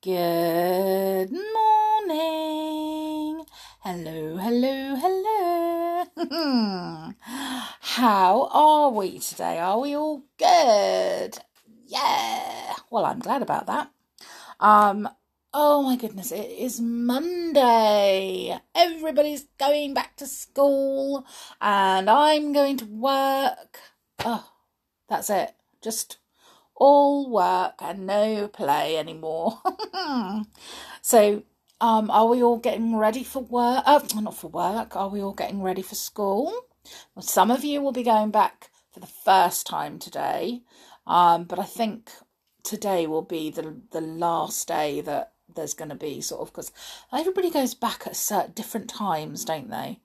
Good morning. Hello, hello, hello. How are we today? Are we all good? Yeah. Well, I'm glad about that. Um, oh my goodness, it is Monday. Everybody's going back to school and I'm going to work. Oh, that's it. Just all work and no play anymore. so, um, are we all getting ready for work? Oh, not for work. Are we all getting ready for school? Well, some of you will be going back for the first time today, um, but I think today will be the the last day that there's going to be sort of because everybody goes back at certain different times, don't they?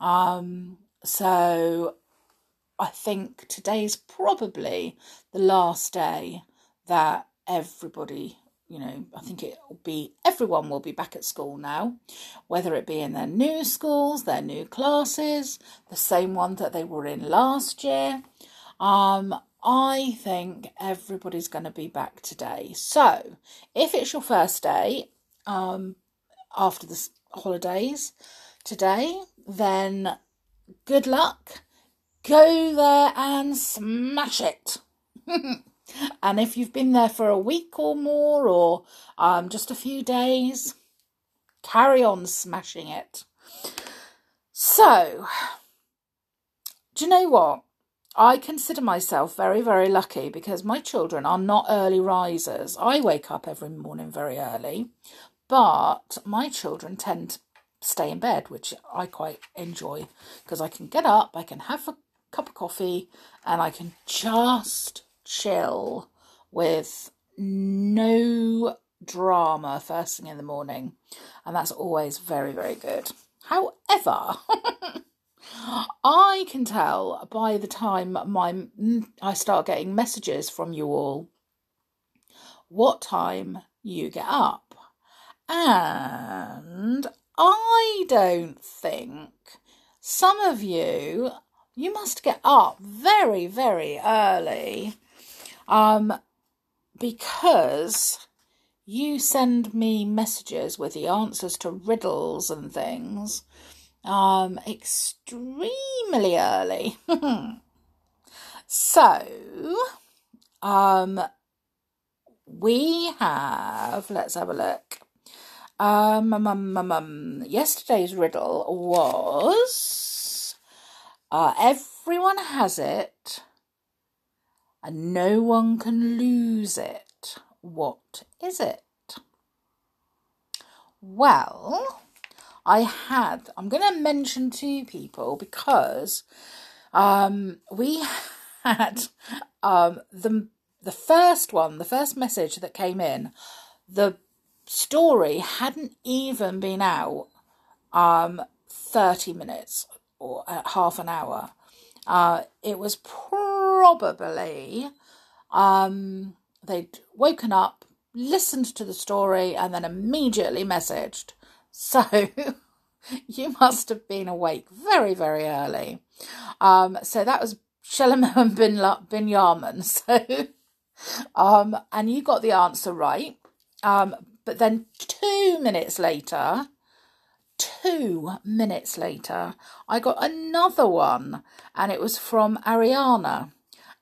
Um, so I think today's probably the last day that everybody, you know, I think it will be everyone will be back at school now, whether it be in their new schools, their new classes, the same one that they were in last year. Um, I think everybody's going to be back today. So, if it's your first day um, after the holidays today, then good luck go there and smash it. and if you've been there for a week or more, or um, just a few days, carry on smashing it. So, do you know what? I consider myself very, very lucky because my children are not early risers. I wake up every morning very early, but my children tend to stay in bed, which I quite enjoy because I can get up, I can have a cup of coffee and I can just chill with no drama first thing in the morning. And that's always very, very good. However, I can tell by the time my I start getting messages from you all what time you get up. And I don't think some of you you must get up very, very early um, because you send me messages with the answers to riddles and things um, extremely early. so, um, we have, let's have a look. Um, um, um, um, um yesterday's riddle was uh, everyone has it, and no one can lose it. What is it? Well, I had, I'm going to mention two people because um, we had um, the, the first one, the first message that came in, the story hadn't even been out um, 30 minutes or uh, half an hour. Uh, it was probably um, they'd woken up, listened to the story, and then immediately messaged. So you must have been awake very, very early. Um, so that was Shelomon bin, bin Yaman. So, um, and you got the answer right. Um, but then two minutes later, two minutes later, I got another one, and it was from Ariana.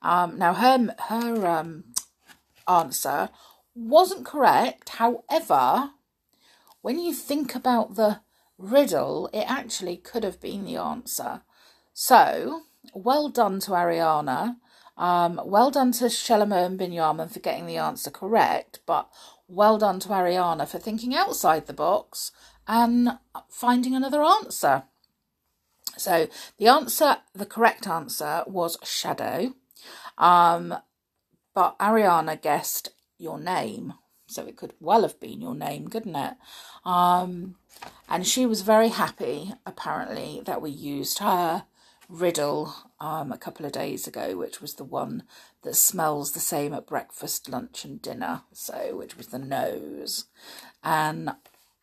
Um, now, her her um, answer wasn't correct. However, when you think about the riddle, it actually could have been the answer. So, well done to Ariana. Um, well done to Shelomon bin Yaman for getting the answer correct, but well done to Ariana for thinking outside the box and finding another answer. So the answer, the correct answer was shadow, um, but Ariana guessed your name, so it could well have been your name, couldn't it? Um, and she was very happy, apparently, that we used her riddle um, a couple of days ago, which was the one that smells the same at breakfast, lunch, and dinner. So, which was the nose. And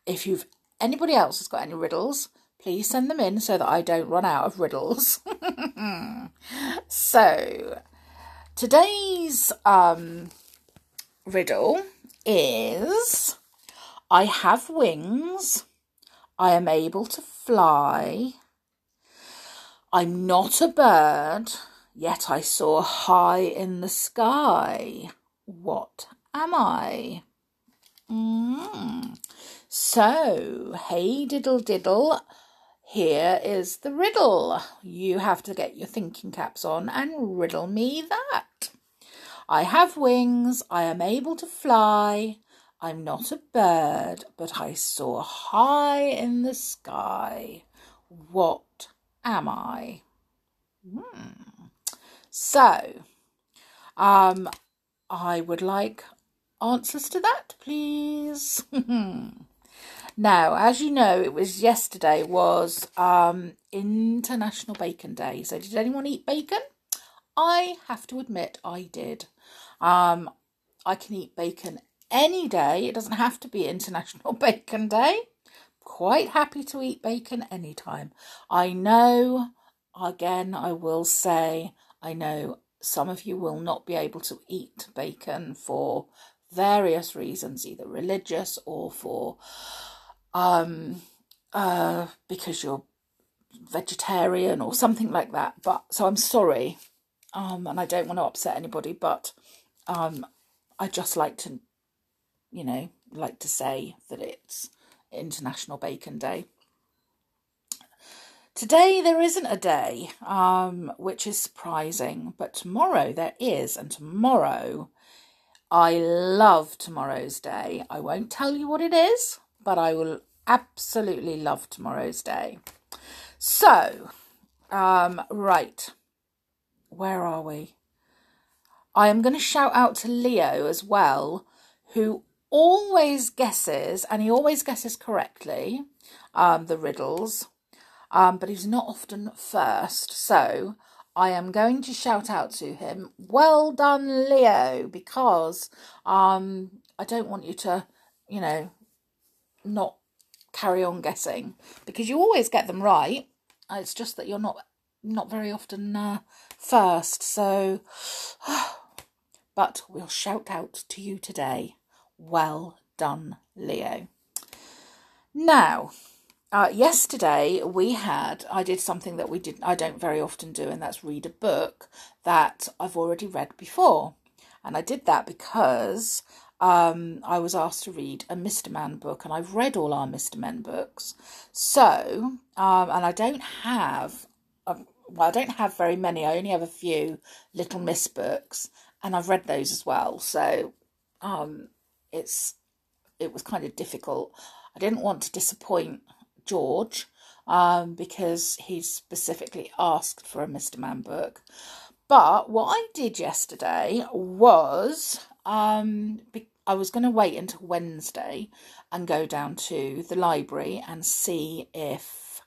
if you've anybody else has got any riddles, please send them in so that I don't run out of riddles. so, today's um, riddle is I have wings. I am able to fly. I'm not a bird, yet I soar high in the sky. What am I? Mm. So, hey diddle diddle, here is the riddle. You have to get your thinking caps on and riddle me that. I have wings, I am able to fly. I'm not a bird, but I soar high in the sky. What am I? Hmm. So, um, I would like answers to that, please. Now, as you know, it was yesterday was um, International Bacon Day. So, did anyone eat bacon? I have to admit, I did. Um, I can eat bacon any day. It doesn't have to be International Bacon Day. Quite happy to eat bacon anytime. I know, again, I will say, I know some of you will not be able to eat bacon for various reasons, either religious or for um, uh, because you're vegetarian or something like that. But so I'm sorry, um, and I don't want to upset anybody, but um, I just like to, you know, like to say that it's International Bacon Day. Today there isn't a day, um, which is surprising, but tomorrow there is, and tomorrow I love tomorrow's day. I won't tell you what it is, but I will absolutely love tomorrow's day. So, um, right, where are we? I am going to shout out to Leo as well, who always guesses, and he always guesses correctly, um, the riddles, um, but he's not often first. So I am going to shout out to him, well done, Leo, because um, I don't want you to, you know, not carry on guessing because you always get them right. It's just that you're not not very often uh, first. So, but we'll shout out to you today. Well done, Leo. Now, uh, yesterday we had I did something that we did I don't very often do, and that's read a book that I've already read before. And I did that because um, I was asked to read a Mr. Man book, and I've read all our Mr. Men books. So, um, and I don't have, um, well, I don't have very many. I only have a few Little Miss books, and I've read those as well. So, um, it's it was kind of difficult. I didn't want to disappoint George um, because he specifically asked for a Mr. Man book. But what I did yesterday was um, I was going to wait until Wednesday and go down to the library and see if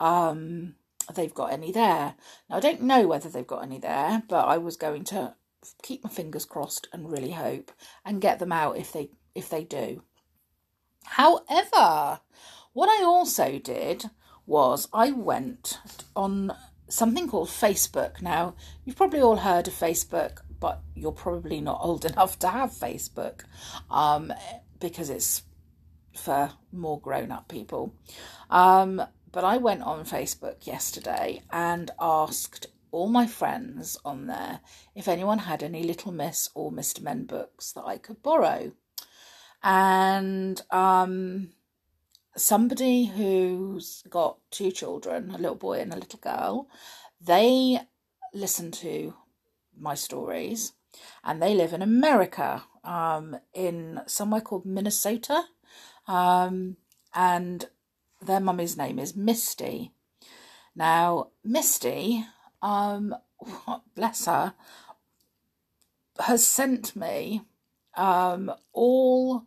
um, they've got any there. Now, I don't know whether they've got any there, but I was going to keep my fingers crossed and really hope and get them out if they if they do. However, what I also did was I went on something called Facebook. Now, you've probably all heard of Facebook but you're probably not old enough to have Facebook um, because it's for more grown up people. Um, but I went on Facebook yesterday and asked all my friends on there if anyone had any Little Miss or Mr. Men books that I could borrow. And um, somebody who's got two children, a little boy and a little girl, they listened to my stories, and they live in America, um, in somewhere called Minnesota, um, and their mummy's name is Misty. Now, Misty, um, bless her, has sent me um, all.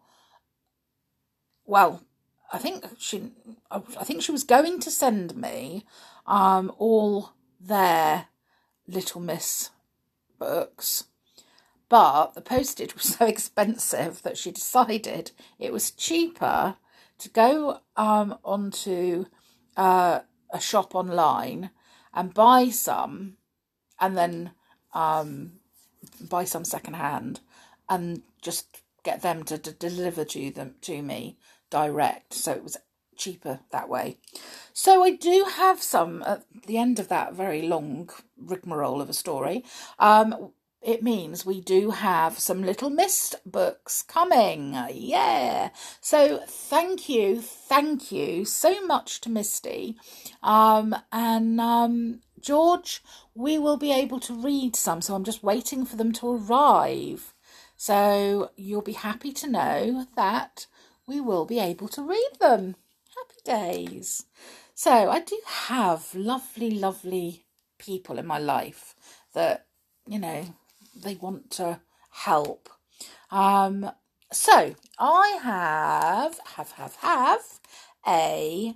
Well, I think she, I think she was going to send me um, all their Little Miss books. But the postage was so expensive that she decided it was cheaper to go um, onto uh, a shop online and buy some and then um, buy some secondhand and just get them to, deliver to them to me direct, so it was cheaper that way. So I do have some at the end of that very long rigmarole of a story. Um, it means we do have some Little Miss books coming. Yeah. So thank you, thank you so much to Misty. Um, and um, George, we will be able to read some. So I'm just waiting for them to arrive. So you'll be happy to know that we will be able to read them. Happy days. So I do have lovely, lovely people in my life that, you know, they want to help. Um, so I have, have, have, have a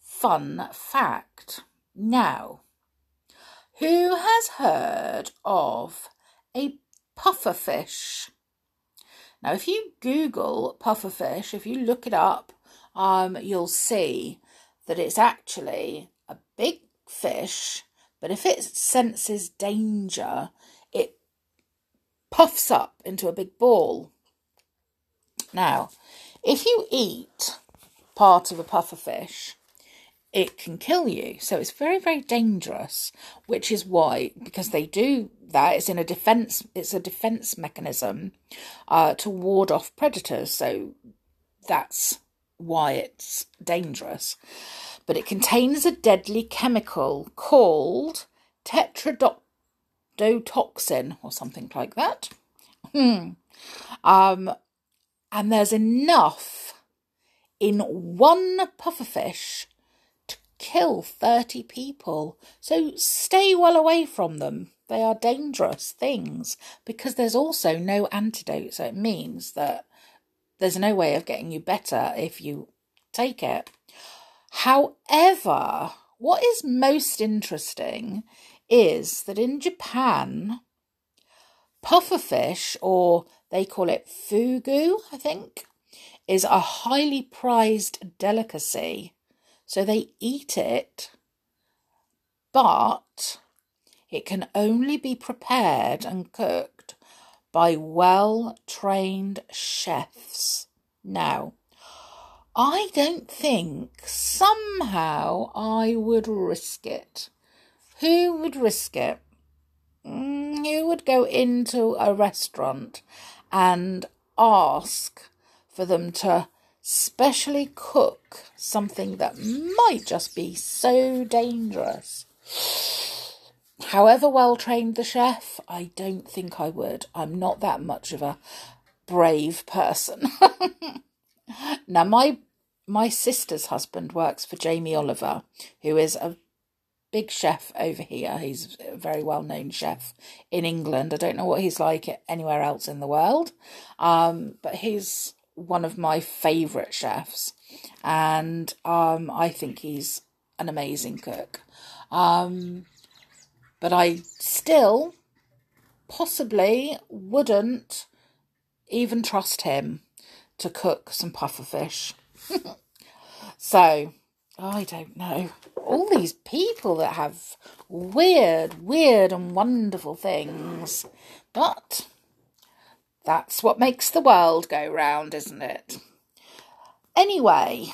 fun fact. Now, who has heard of a pufferfish? Now, if you Google pufferfish, if you look it up, um, you'll see that it's actually a big fish, but if it senses danger, it puffs up into a big ball. Now, if you eat part of a puffer fish, it can kill you. So it's very, very dangerous, which is why, because they do that, it's in a defense, it's a defense mechanism uh, to ward off predators. So that's why it's dangerous. But it contains a deadly chemical called tetrodotoxin or something like that. Hmm. Um, and there's enough in one pufferfish to kill 30 people. So stay well away from them. They are dangerous things because there's also no antidote. So it means that there's no way of getting you better if you take it. However, what is most interesting is that in Japan, pufferfish, or they call it fugu, I think, is a highly prized delicacy. So they eat it, but it can only be prepared and cooked by well trained chefs. Now, I don't think somehow I would risk it. Who would risk it? Mm, who would go into a restaurant and ask for them to specially cook something that might just be so dangerous? However well trained the chef, I don't think I would. I'm not that much of a brave person. now my my sister's husband works for Jamie Oliver, who is a big chef over here. He's a very well known chef in England. I don't know what he's like anywhere else in the world, um, but he's one of my favourite chefs, and um, I think he's an amazing cook. Um, but I still possibly wouldn't even trust him to cook some pufferfish. so, I don't know. All these people that have weird, weird, and wonderful things. But that's what makes the world go round, isn't it? Anyway,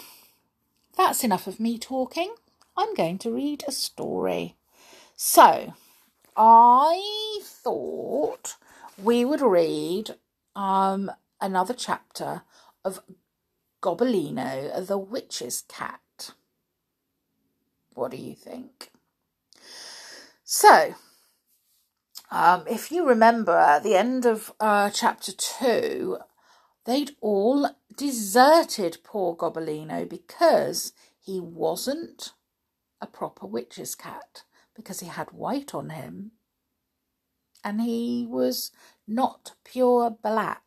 that's enough of me talking. I'm going to read a story. So, I thought we would read um, another chapter of Gobbolino, the witch's cat. What do you think? So, um, if you remember at the end of uh, chapter two, they'd all deserted poor Gobbolino because he wasn't a proper witch's cat because he had white on him and he was not pure black.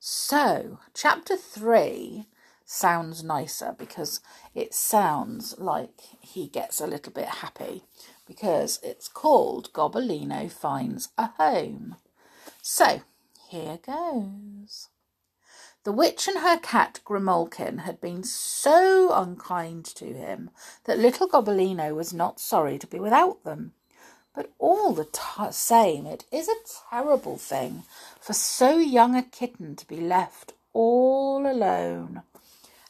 So, chapter three sounds nicer because it sounds like he gets a little bit happy because it's called Gobbolino Finds a Home. So, here goes. The witch and her cat Grimalkin had been so unkind to him that little Gobbolino was not sorry to be without them. But all the t- same, it is a terrible thing for so young a kitten to be left all alone.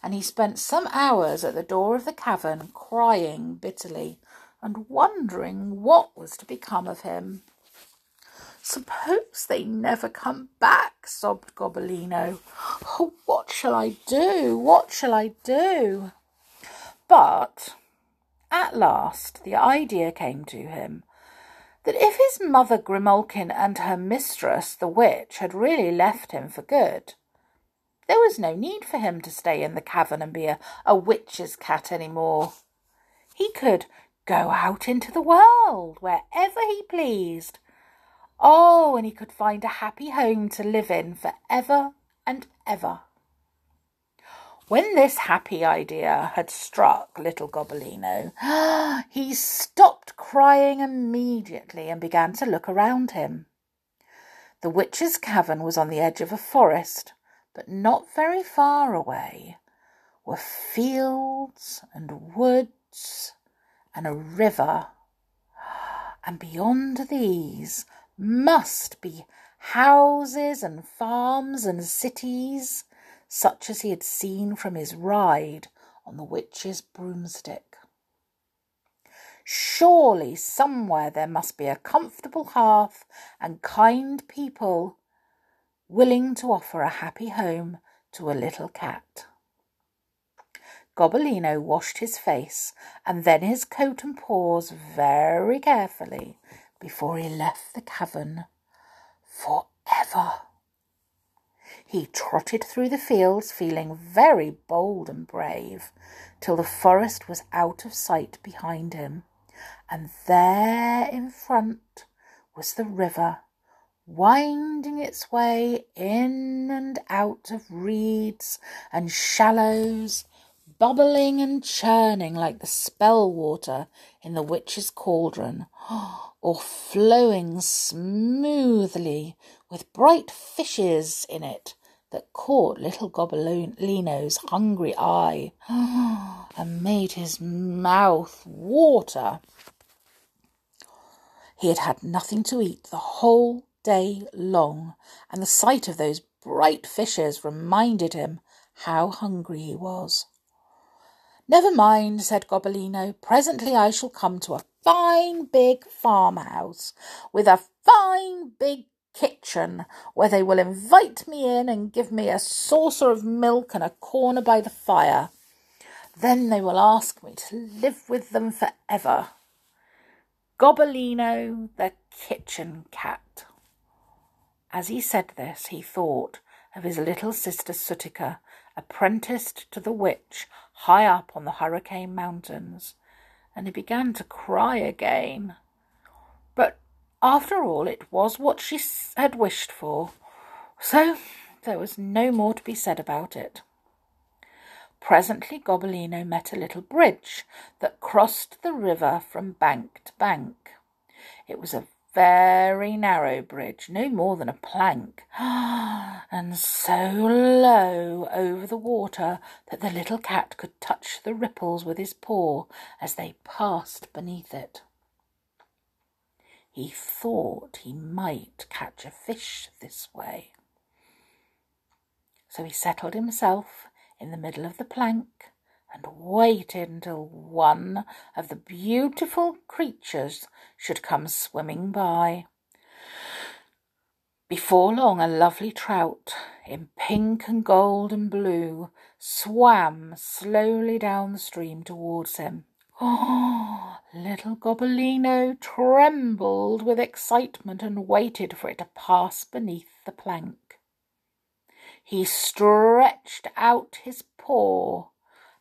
and he spent some hours at the door of the cavern crying bitterly and wondering what was to become of him. Suppose they never come back, sobbed Gobbolino. Oh, what shall I do? What shall I do? But at last the idea came to him that if his mother Grimalkin and her mistress, the witch, had really left him for good, there was no need for him to stay in the cavern and be a, a witch's cat any more. He could go out into the world wherever he pleased Oh, and he could find a happy home to live in for ever and ever. When this happy idea had struck little Gobbolino, he stopped crying immediately and began to look around him. The witch's cavern was on the edge of a forest, but not very far away were fields and woods and a river. And beyond these must be houses and farms and cities, such as he had seen from his ride on the witch's broomstick. Surely somewhere there must be a comfortable hearth and kind people willing to offer a happy home to a little cat. Gobbolino washed his face and then his coat and paws very carefully before he left the cavern forever. He trotted through the fields, feeling very bold and brave, till the forest was out of sight behind him, and there in front was the river, winding its way in and out of reeds and shallows, bubbling and churning like the spell water in the witch's cauldron. or flowing smoothly with bright fishes in it that caught little Gobbolino's hungry eye and made his mouth water. He had had nothing to eat the whole day long, and the sight of those bright fishes reminded him how hungry he was. Never mind, said Gobbolino. Presently I shall come to a fine big farmhouse with a fine big kitchen where they will invite me in and give me a saucer of milk and a corner by the fire. Then they will ask me to live with them for ever. Gobbolino the kitchen cat. As he said this, he thought of his little sister Sootica, apprenticed to the witch high up on the Hurricane Mountains and he began to cry again. But after all, it was what she had wished for, so there was no more to be said about it. Presently Gobbolino met a little bridge that crossed the river from bank to bank. It was a very narrow bridge, no more than a plank, and so low over the water that the little cat could touch the ripples with his paw as they passed beneath it. He thought he might catch a fish this way. So he settled himself in the middle of the plank and waited until one of the beautiful creatures should come swimming by. Before long, a lovely trout in pink and gold and blue swam slowly down the stream towards him. Oh, little Gobbolino trembled with excitement and waited for it to pass beneath the plank. He stretched out his paw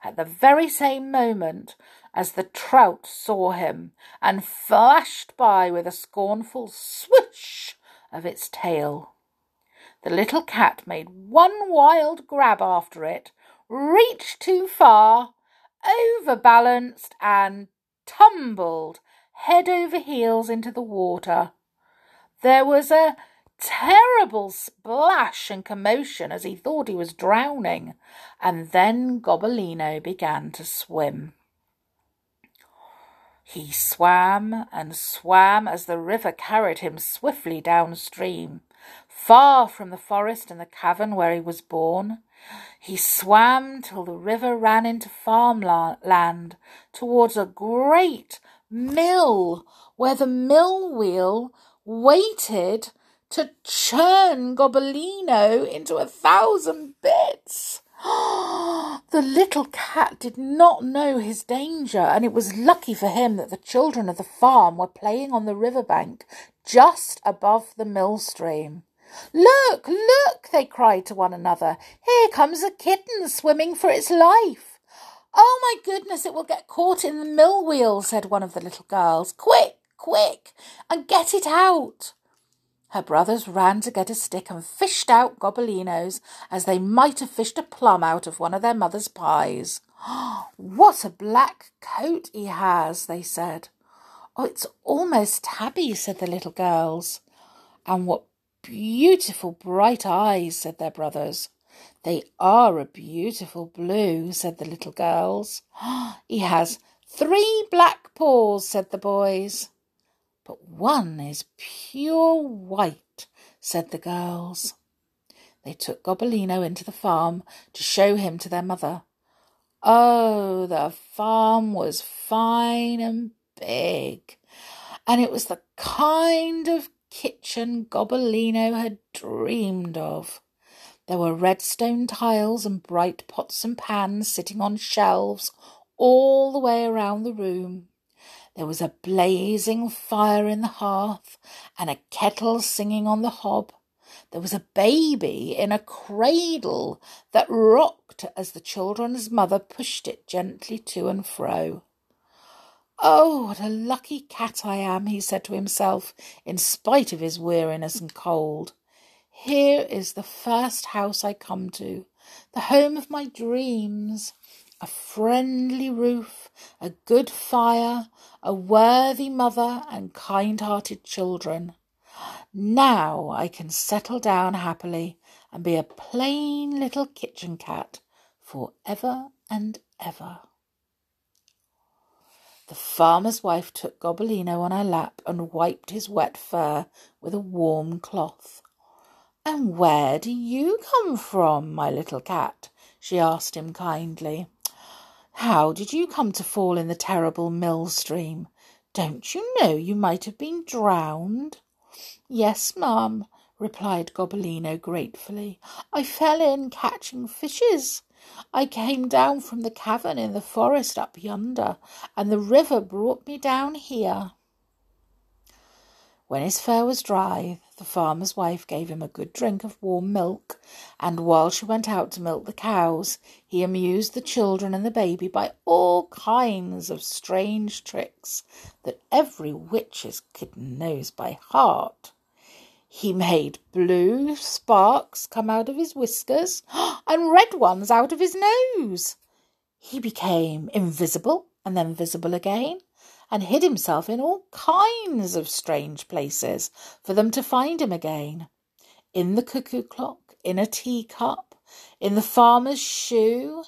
at the very same moment as the trout saw him and flashed by with a scornful swish of its tail. The little cat made one wild grab after it, reached too far, overbalanced, and tumbled head over heels into the water. There was a terrible splash and commotion as he thought he was drowning, and then Gobbolino began to swim. He swam and swam as the river carried him swiftly downstream, far from the forest and the cavern where he was born. He swam till the river ran into farmland towards a great mill where the mill wheel waited to churn Gobbolino into a thousand bits. the little cat did not know his danger, and it was lucky for him that the children of the farm were playing on the river bank just above the mill stream. Look, look, they cried to one another. Here comes a kitten swimming for its life. Oh, my goodness, it will get caught in the mill wheel, said one of the little girls. Quick, quick, and get it out. Her brothers ran to get a stick and fished out Gobbolinos as they might have fished a plum out of one of their mother's pies. what a black coat he has, they said. Oh, it's almost tabby, said the little girls. And what beautiful bright eyes, said their brothers. They are a beautiful blue, said the little girls. he has three black paws, said the boys. But one is pure white, said the girls. They took Gobbolino into the farm to show him to their mother. Oh, the farm was fine and big, and it was the kind of kitchen Gobbolino had dreamed of. There were red stone tiles and bright pots and pans sitting on shelves all the way around the room. There was a blazing fire in the hearth and a kettle singing on the hob. There was a baby in a cradle that rocked as the children's mother pushed it gently to and fro. Oh, what a lucky cat I am, he said to himself, in spite of his weariness and cold. Here is the first house I come to, the home of my dreams. A friendly roof, a good fire, a worthy mother, and kind hearted children. Now I can settle down happily and be a plain little kitchen cat for ever and ever. The farmer's wife took Gobbolino on her lap and wiped his wet fur with a warm cloth. And where do you come from, my little cat? she asked him kindly. How did you come to fall in the terrible mill stream? Don't you know you might have been drowned? Yes, ma'am, replied Gobbolino gratefully. I fell in catching fishes. I came down from the cavern in the forest up yonder, and the river brought me down here. When his fur was dry, the farmer's wife gave him a good drink of warm milk, and while she went out to milk the cows, he amused the children and the baby by all kinds of strange tricks that every witch's kitten knows by heart. He made blue sparks come out of his whiskers and red ones out of his nose. He became invisible and then visible again and hid himself in all kinds of strange places for them to find him again. In the cuckoo clock, in a teacup, in the farmer's shoe,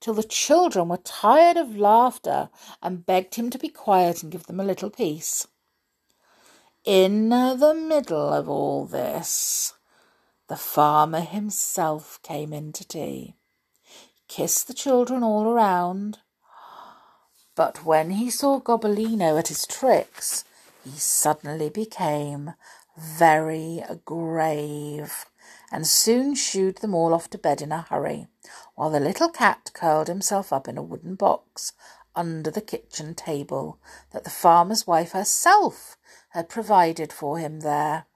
till the children were tired of laughter and begged him to be quiet and give them a little peace. In the middle of all this, the farmer himself came in to tea, kissed the children all around, but when he saw Gobbolino at his tricks, he suddenly became very grave and soon shooed them all off to bed in a hurry, while the little cat curled himself up in a wooden box under the kitchen table that the farmer's wife herself had provided for him there.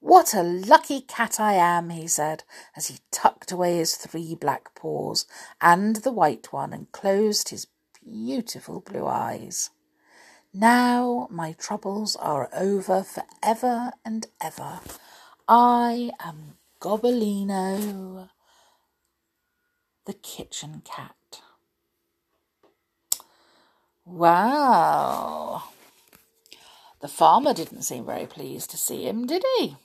What a lucky cat I am, he said, as he tucked away his three black paws and the white one and closed his beautiful blue eyes. Now my troubles are over for ever and ever. I am Gobbolino, the kitchen cat. Wow. The farmer didn't seem very pleased to see him, did he?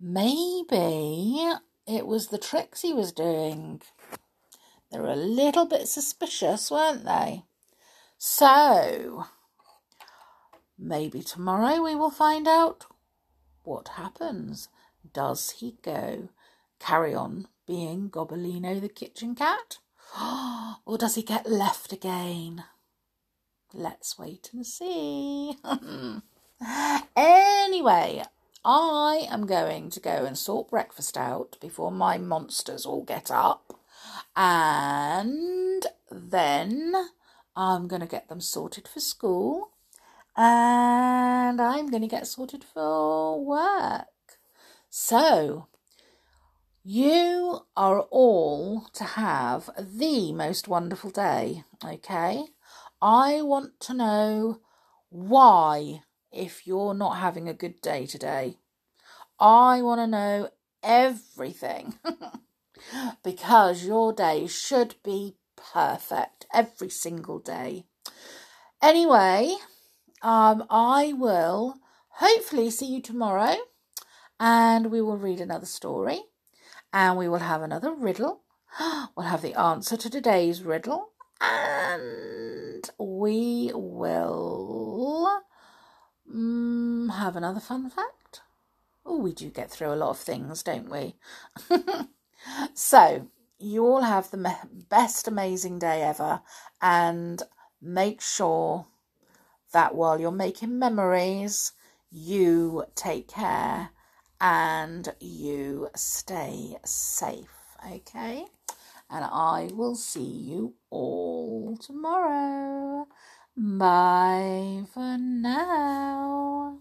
Maybe it was the tricks he was doing. They were a little bit suspicious, weren't they? So, maybe tomorrow we will find out what happens. Does he go carry on being Gobbolino the kitchen cat? Or does he get left again? Let's wait and see. anyway, I am going to go and sort breakfast out before my monsters all get up. And then I'm going to get them sorted for school. And I'm going to get sorted for work. So, you are all to have the most wonderful day, okay? I want to know why if you're not having a good day today. I want to know everything because your day should be perfect every single day. Anyway, um, I will hopefully see you tomorrow and we will read another story and we will have another riddle. We'll have the answer to today's riddle and we will um, have another fun fact. Oh, we do get through a lot of things, don't we? so, you all have the best amazing day ever, and make sure that while you're making memories, you take care and you stay safe, okay? And I will see you all tomorrow. Bye for now.